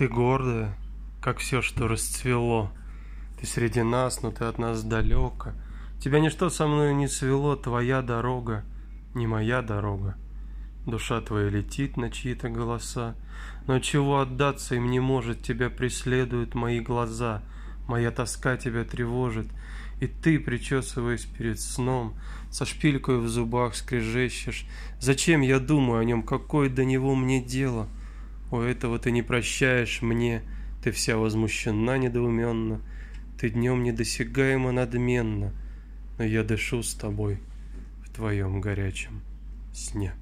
Ты гордая, как все, что расцвело. Ты среди нас, но ты от нас далеко. Тебя ничто со мной не свело, твоя дорога, не моя дорога. Душа твоя летит на чьи-то голоса, но чего отдаться им не может, тебя преследуют мои глаза, моя тоска тебя тревожит, и ты, причесываясь перед сном, со шпилькой в зубах скрежещешь. Зачем я думаю о нем, какое до него мне дело? О, этого ты не прощаешь мне, ты вся возмущена недоуменно, ты днем недосягаемо надменно, но я дышу с тобой в твоем горячем сне.